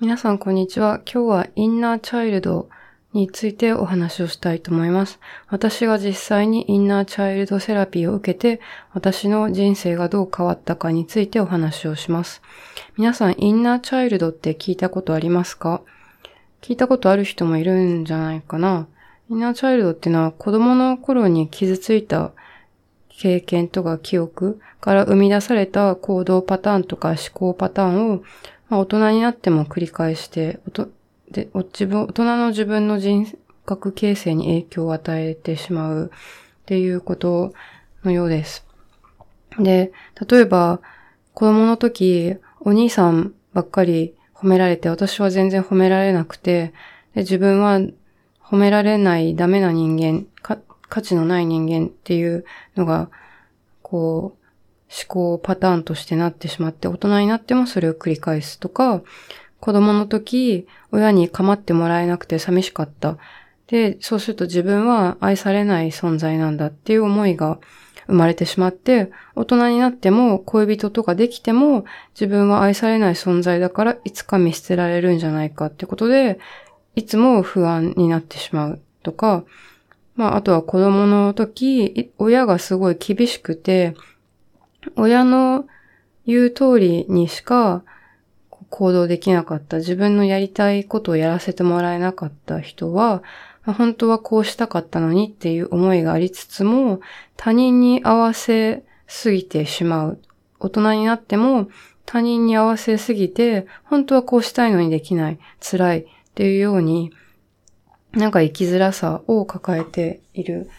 皆さんこんにちは。今日はインナーチャイルドについてお話をしたいと思います。私が実際にインナーチャイルドセラピーを受けて、私の人生がどう変わったかについてお話をします。皆さん、インナーチャイルドって聞いたことありますか？聞いたことある人もいるんじゃないかな。インナーチャイルドっていうのは子供の頃に傷ついた経験とか記憶から生み出された行動パターンとか思考パターンをまあ、大人になっても繰り返して、で自分大人の自分の人格形成に影響を与えてしまうっていうことのようです。で、例えば、子供の時、お兄さんばっかり褒められて、私は全然褒められなくて、で自分は褒められないダメな人間、価値のない人間っていうのが、こう、思考パターンとしてなってしまって、大人になってもそれを繰り返すとか、子供の時、親に構ってもらえなくて寂しかった。で、そうすると自分は愛されない存在なんだっていう思いが生まれてしまって、大人になっても恋人とかできても自分は愛されない存在だからいつか見捨てられるんじゃないかってことで、いつも不安になってしまうとか、まあ、あとは子供の時、親がすごい厳しくて、親の言う通りにしか行動できなかった、自分のやりたいことをやらせてもらえなかった人は、本当はこうしたかったのにっていう思いがありつつも、他人に合わせすぎてしまう。大人になっても他人に合わせすぎて、本当はこうしたいのにできない、辛いっていうように、なんか生きづらさを抱えている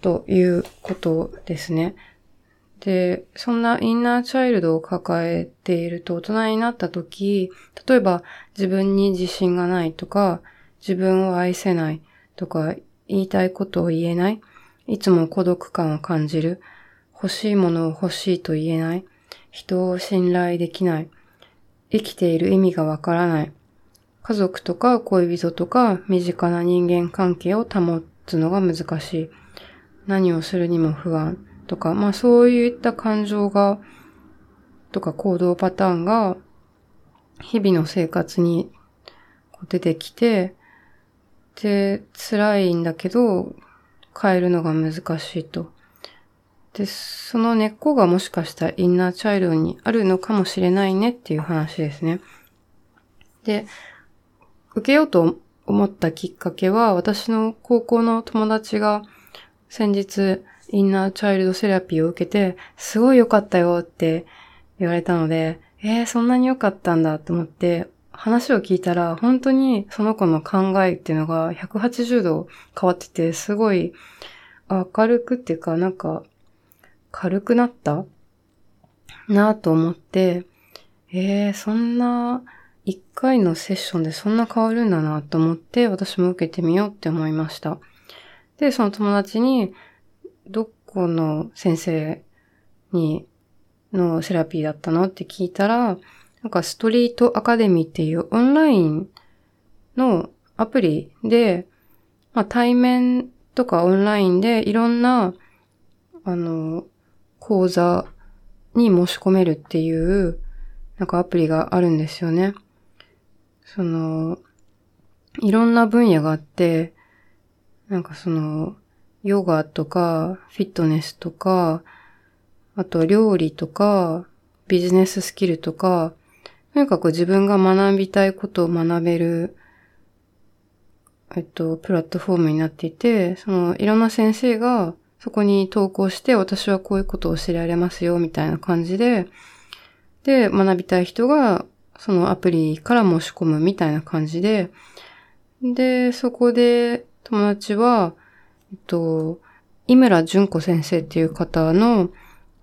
ということですね。で、そんなインナーチャイルドを抱えていると大人になった時、例えば自分に自信がないとか、自分を愛せないとか、言いたいことを言えない、いつも孤独感を感じる、欲しいものを欲しいと言えない、人を信頼できない、生きている意味がわからない、家族とか恋人とか身近な人間関係を保つのが難しい、何をするにも不安、とか、まあそういった感情が、とか行動パターンが、日々の生活に出てきて、で、辛いんだけど、変えるのが難しいと。で、その根っこがもしかしたらインナーチャイルドにあるのかもしれないねっていう話ですね。で、受けようと思ったきっかけは、私の高校の友達が先日、インナーチャイルドセラピーを受けて、すごい良かったよって言われたので、えー、そんなに良かったんだと思って、話を聞いたら、本当にその子の考えっていうのが180度変わってて、すごい明るくっていうか、なんか、軽くなったなぁと思って、えー、そんな、一回のセッションでそんな変わるんだなと思って、私も受けてみようって思いました。で、その友達に、どこの先生に、のセラピーだったのって聞いたら、なんかストリートアカデミーっていうオンラインのアプリで、まあ対面とかオンラインでいろんな、あの、講座に申し込めるっていう、なんかアプリがあるんですよね。その、いろんな分野があって、なんかその、ヨガとか、フィットネスとか、あと料理とか、ビジネススキルとか、とにかく自分が学びたいことを学べる、えっと、プラットフォームになっていて、その、いろんな先生がそこに投稿して、私はこういうことを教えられますよ、みたいな感じで、で、学びたい人が、そのアプリから申し込むみたいな感じで、で、そこで友達は、えっと、井村淳子先生っていう方の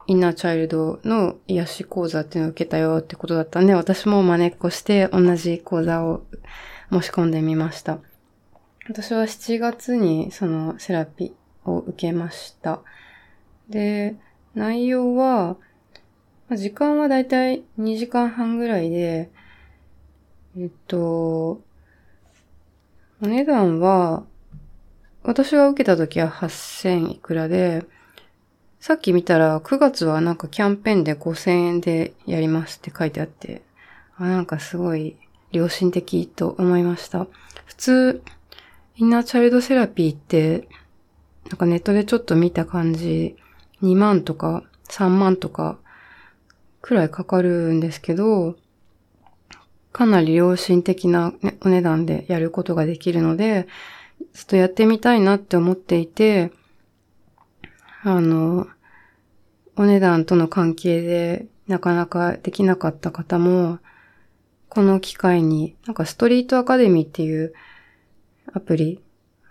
インナーチャイルドの癒し講座っていうのを受けたよってことだったんで、私も真似っこして同じ講座を申し込んでみました。私は7月にそのセラピーを受けました。で、内容は、時間はだいたい2時間半ぐらいで、えっと、お値段は私が受けた時は8000いくらで、さっき見たら9月はなんかキャンペーンで5000円でやりますって書いてあって、あ、なんかすごい良心的と思いました。普通、インナーチャイルドセラピーって、なんかネットでちょっと見た感じ、2万とか3万とかくらいかかるんですけど、かなり良心的なお値段でやることができるので、ちょっとやってみたいなって思っていて、あの、お値段との関係でなかなかできなかった方も、この機会に、なんかストリートアカデミーっていうアプリ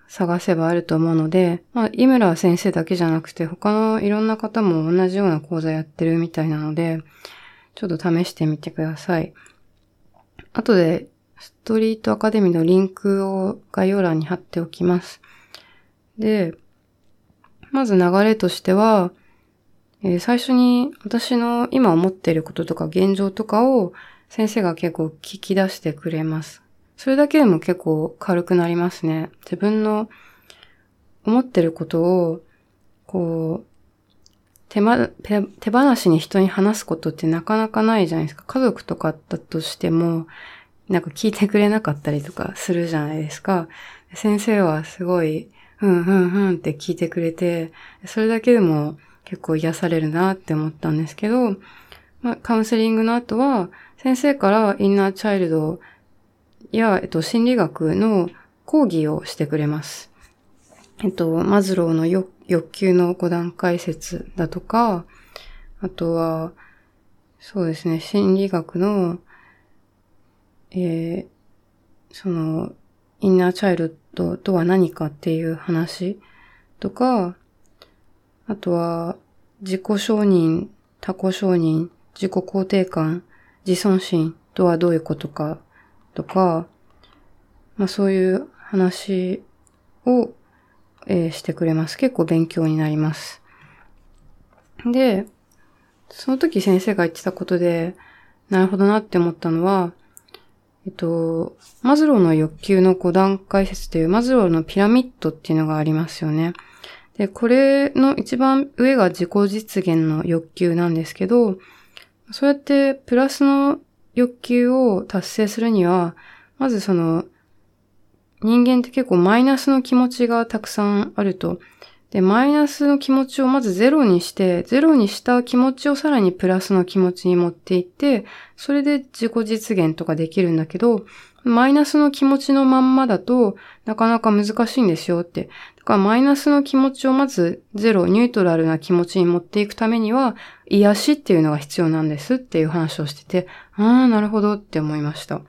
探せばあると思うので、まあ、井村先生だけじゃなくて、他のいろんな方も同じような講座やってるみたいなので、ちょっと試してみてください。後で、ストリートアカデミーのリンクを概要欄に貼っておきます。で、まず流れとしては、えー、最初に私の今思っていることとか現状とかを先生が結構聞き出してくれます。それだけでも結構軽くなりますね。自分の思ってることを、こう、手間、手放しに人に話すことってなかなかないじゃないですか。家族とかだとしても、なんか聞いてくれなかったりとかするじゃないですか。先生はすごい、うんうんうんって聞いてくれて、それだけでも結構癒されるなって思ったんですけど、まあ、カウンセリングの後は、先生からインナーチャイルドや、えっと、心理学の講義をしてくれます。えっと、マズローの欲求の5段階説だとか、あとは、そうですね、心理学の、え、その、インナーチャイルドとは何かっていう話とか、あとは、自己承認、他己承認、自己肯定感、自尊心とはどういうことかとか、まあそういう話を、えー、してくれます。結構勉強になります。で、その時先生が言ってたことで、なるほどなって思ったのは、えっと、マズローの欲求の5段階説というマズローのピラミッドっていうのがありますよね。で、これの一番上が自己実現の欲求なんですけど、そうやってプラスの欲求を達成するには、まずその、人間って結構マイナスの気持ちがたくさんあると。で、マイナスの気持ちをまずゼロにして、ゼロにした気持ちをさらにプラスの気持ちに持っていって、それで自己実現とかできるんだけど、マイナスの気持ちのまんまだとなかなか難しいんですよって。だからマイナスの気持ちをまずゼロ、ニュートラルな気持ちに持っていくためには、癒しっていうのが必要なんですっていう話をしてて、ああ、なるほどって思いました。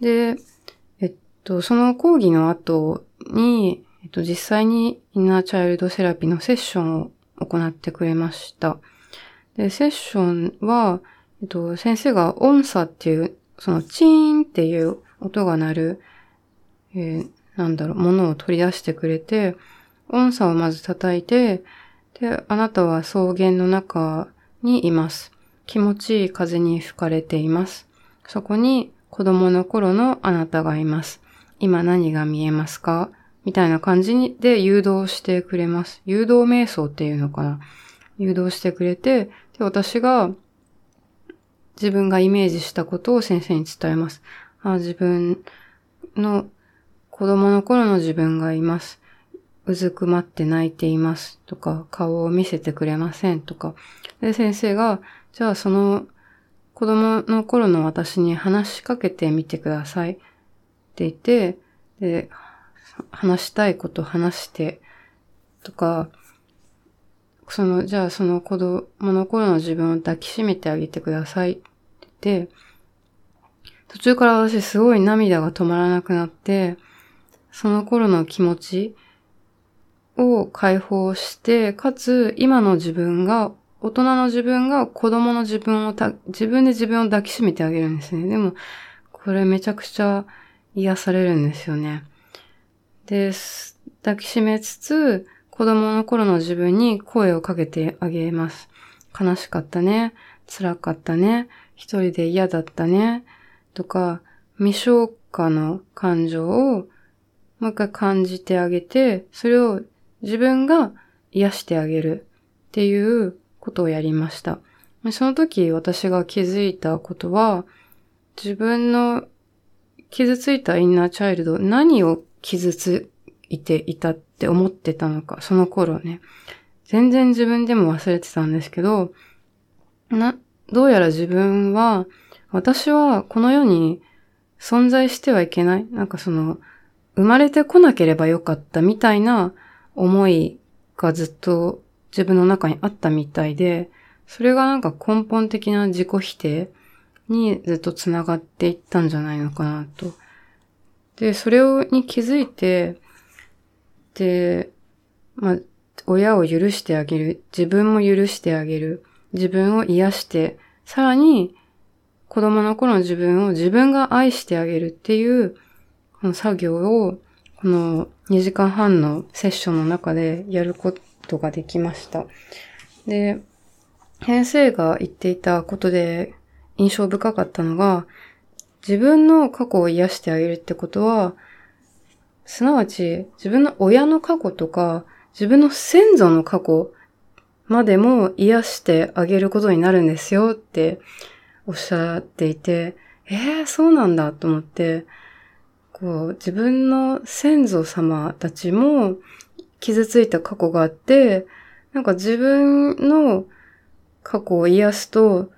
で、えっと、その講義の後に、っと、実際にインナーチャイルドセラピーのセッションを行ってくれました。で、セッションは、えっと、先生が音差っていうそのチーンっていう音が鳴る、えー、なんだろう、ものを取り出してくれて、音差をまず叩いて、で、あなたは草原の中にいます。気持ちいい風に吹かれています。そこに子供の頃のあなたがいます。今何が見えますか？みたいな感じで誘導してくれます。誘導瞑想っていうのかな誘導してくれて、で、私が自分がイメージしたことを先生に伝えます。あ自分の子供の頃の自分がいます。うずくまって泣いていますとか、顔を見せてくれませんとか。で、先生が、じゃあその子供の頃の私に話しかけてみてくださいって言って、で、話したいこと話してとか、その、じゃあその子供の頃の自分を抱きしめてあげてくださいって、途中から私すごい涙が止まらなくなって、その頃の気持ちを解放して、かつ今の自分が、大人の自分が子供の自分を自分で自分を抱きしめてあげるんですね。でも、これめちゃくちゃ癒されるんですよね。で、抱きしめつつ、子供の頃の自分に声をかけてあげます。悲しかったね。辛かったね。一人で嫌だったね、とか、未消化の感情をもう一回感じてあげて、それを自分が癒してあげるっていうことをやりました。その時私が気づいたことは、自分の傷ついたインナーチャイルド、何を傷ついていたって思ってたのか、その頃ね。全然自分でも忘れてたんですけど、な、どうやら自分は、私はこの世に存在してはいけない。なんかその、生まれてこなければよかったみたいな思いがずっと自分の中にあったみたいで、それがなんか根本的な自己否定にずっと繋がっていったんじゃないのかなと。で、それをに気づいて、で、まあ、親を許してあげる、自分も許してあげる、自分を癒して、さらに子供の頃の自分を自分が愛してあげる。っていう、この作業を、この2時間半のセッションの中でやることができました。で、先生が言っていたことで印象深かったのが、自分の過去を癒してあげるってことは、すなわち自分の親の過去とか、自分の先祖の過去までも癒してあげることになるんですよっておっしゃっていて、ええー、そうなんだと思って、こう、自分の先祖様たちも傷ついた過去があって、なんか自分の過去を癒すと、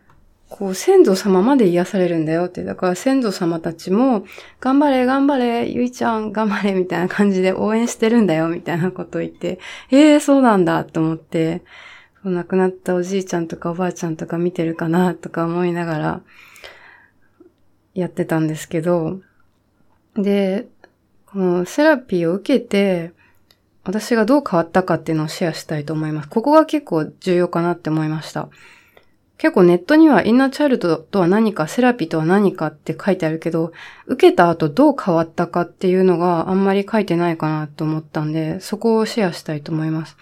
こう、先祖様まで癒されるんだよって。だから先祖様たちも、頑張れ、頑張れ、ゆいちゃん、頑張れ、みたいな感じで応援してるんだよ、みたいなことを言って、ええー、そうなんだ、と思って、亡くなったおじいちゃんとかおばあちゃんとか見てるかな、とか思いながら、やってたんですけど、で、このセラピーを受けて、私がどう変わったかっていうのをシェアしたいと思います。ここが結構重要かなって思いました。結構ネットにはインナーチャイルドとは何か、セラピーとは何かって書いてあるけど、受けた後どう変わったかっていうのがあんまり書いてないかなと思ったんで、そこをシェアしたいと思います。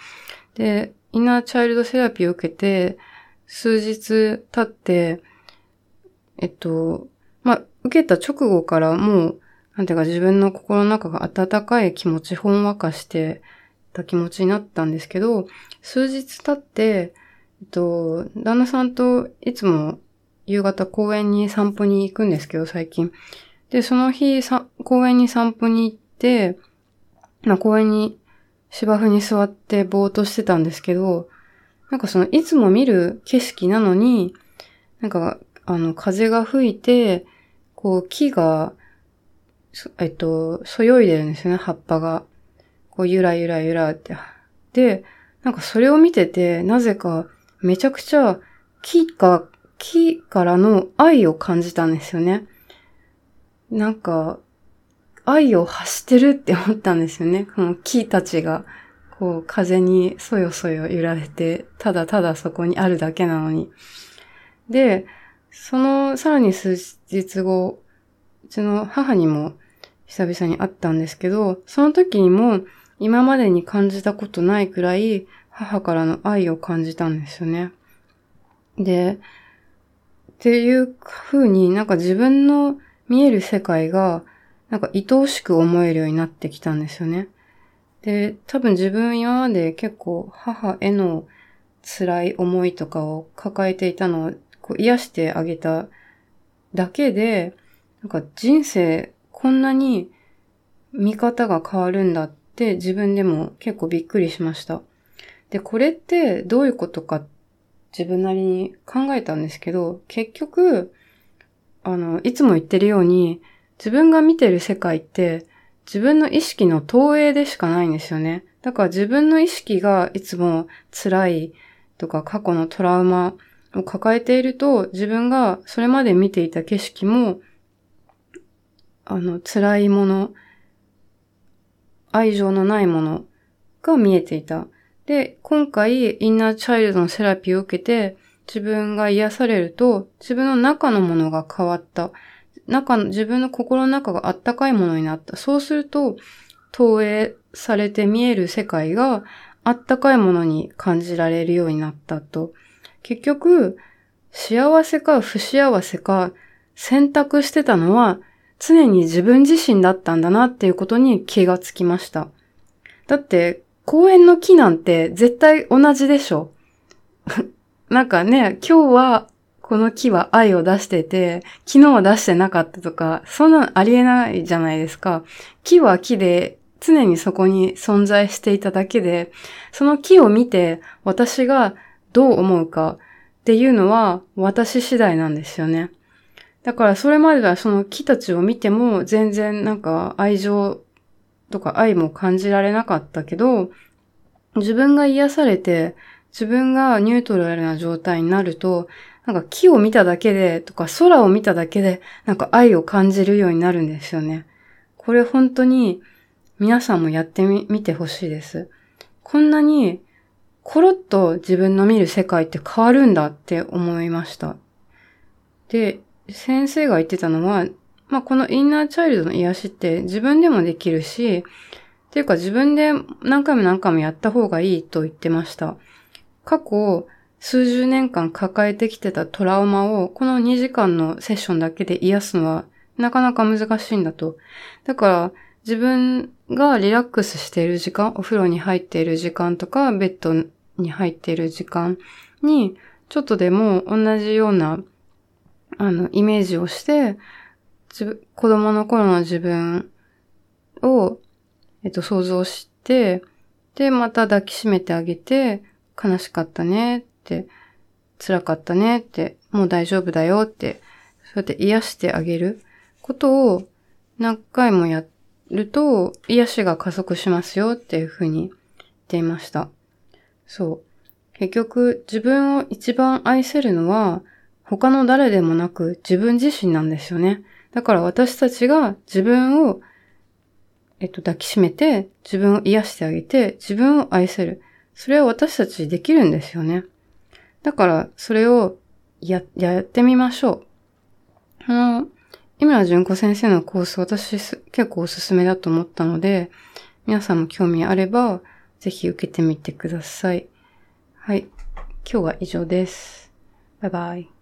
で、インナーチャイルドセラピーを受けて、数日経って、えっと、まあ、受けた直後からもう、なんていうか自分の心の中が温かい気持ち、ほんわかしてた気持ちになったんですけど、数日経って、と、旦那さんといつも夕方公園に散歩に行くんですけど、最近。で、その日、公園に散歩に行って、まあ、公園に芝生に座ってぼーっとしてたんですけど、なんかその、いつも見る景色なのに、なんか、あの、風が吹いて、こう、木がえっと、そよいでるんですよね、葉っぱが。こう、ゆらゆらゆらって。で、なんかそれを見てて、なぜか、めちゃくちゃ、木が、木からの愛を感じたんですよね。なんか、愛を発してるって思ったんですよね。この木たちが、こう、風にそよそよ揺られて、ただただそこにあるだけなのに。で、その、さらに数日後、うちの母にも久々に会ったんですけど、その時にも今までに感じたことないくらい母からの愛を感じたんですよね。で、っていう風になんか自分の見える世界がなんか愛おしく思えるようになってきたんですよね。で、多分自分今まで結構母への辛い思いとかを抱えていたのをこう癒してあげただけで、なんか人生こんなに見方が変わるんだって自分でも結構びっくりしました。で、これってどういうことか自分なりに考えたんですけど、結局、あの、いつも言ってるように、自分が見てる世界って自分の意識の投影でしかないんですよね。だから自分の意識がいつも辛いとか過去のトラウマを抱えていると、自分がそれまで見ていた景色もあの、辛いもの、愛情のないものが見えていた。で、今回、インナーチャイルドのセラピーを受けて、自分が癒されると、自分の中のものが変わった。中の、自分の心の中があったかいものになった。そうすると、投影されて見える世界があったかいものに感じられるようになったと。結局、幸せか不幸せか選択してたのは常に自分自身だったんだなっていうことに気がつきました。だって、公園の木なんて絶対同じでしょ。なんかね、今日はこの木は愛を出してて、昨日は出してなかったとか、そんなのありえないじゃないですか。木は木で常にそこに存在していただけで、その木を見て私がどう思うかっていうのは私次第なんですよね。だからそれまではその木たちを見ても全然なんか愛情とか愛も感じられなかったけど、自分が癒されて、自分がニュートラルな状態になると、なんか木を見ただけでとか空を見ただけでなんか愛を感じるようになるんですよね。これ本当に皆さんもやってみ、見てほしいです。こんなにコロッと自分の見る世界って変わるんだって思いました。で、先生が言ってたのは、まあ、このインナーチャイルドの癒しって自分でもできるし、っていうか自分で何回も何回もやった方がいいと言ってました。過去、数十年間抱えてきてたトラウマをこの2時間のセッションだけで癒すのはなかなか難しいんだと。だから自分がリラックスしている時間、お風呂に入っている時間とか、ベッドに入っている時間に、ちょっとでも同じような、あの、イメージをして、自分子供の頃の自分を、えっと、想像して、で、また抱きしめてあげて、悲しかったねって、辛かったねって、もう大丈夫だよって、そうやって癒してあげることを何回もやると、癒しが加速しますよっていうふうに言っていました。そう。結局、自分を一番愛せるのは、他の誰でもなく自分自身なんですよね。だから私たちが自分を、えっと、抱きしめて、自分を癒してあげて、自分を愛せる。それは私たちできるんですよね。だから、それをや、やってみましょう。あの、井村淳子先生のコース、私結構おすすめだと思ったので、皆さんも興味あれば、ぜひ受けてみてください。はい。今日は以上です。バイバイ。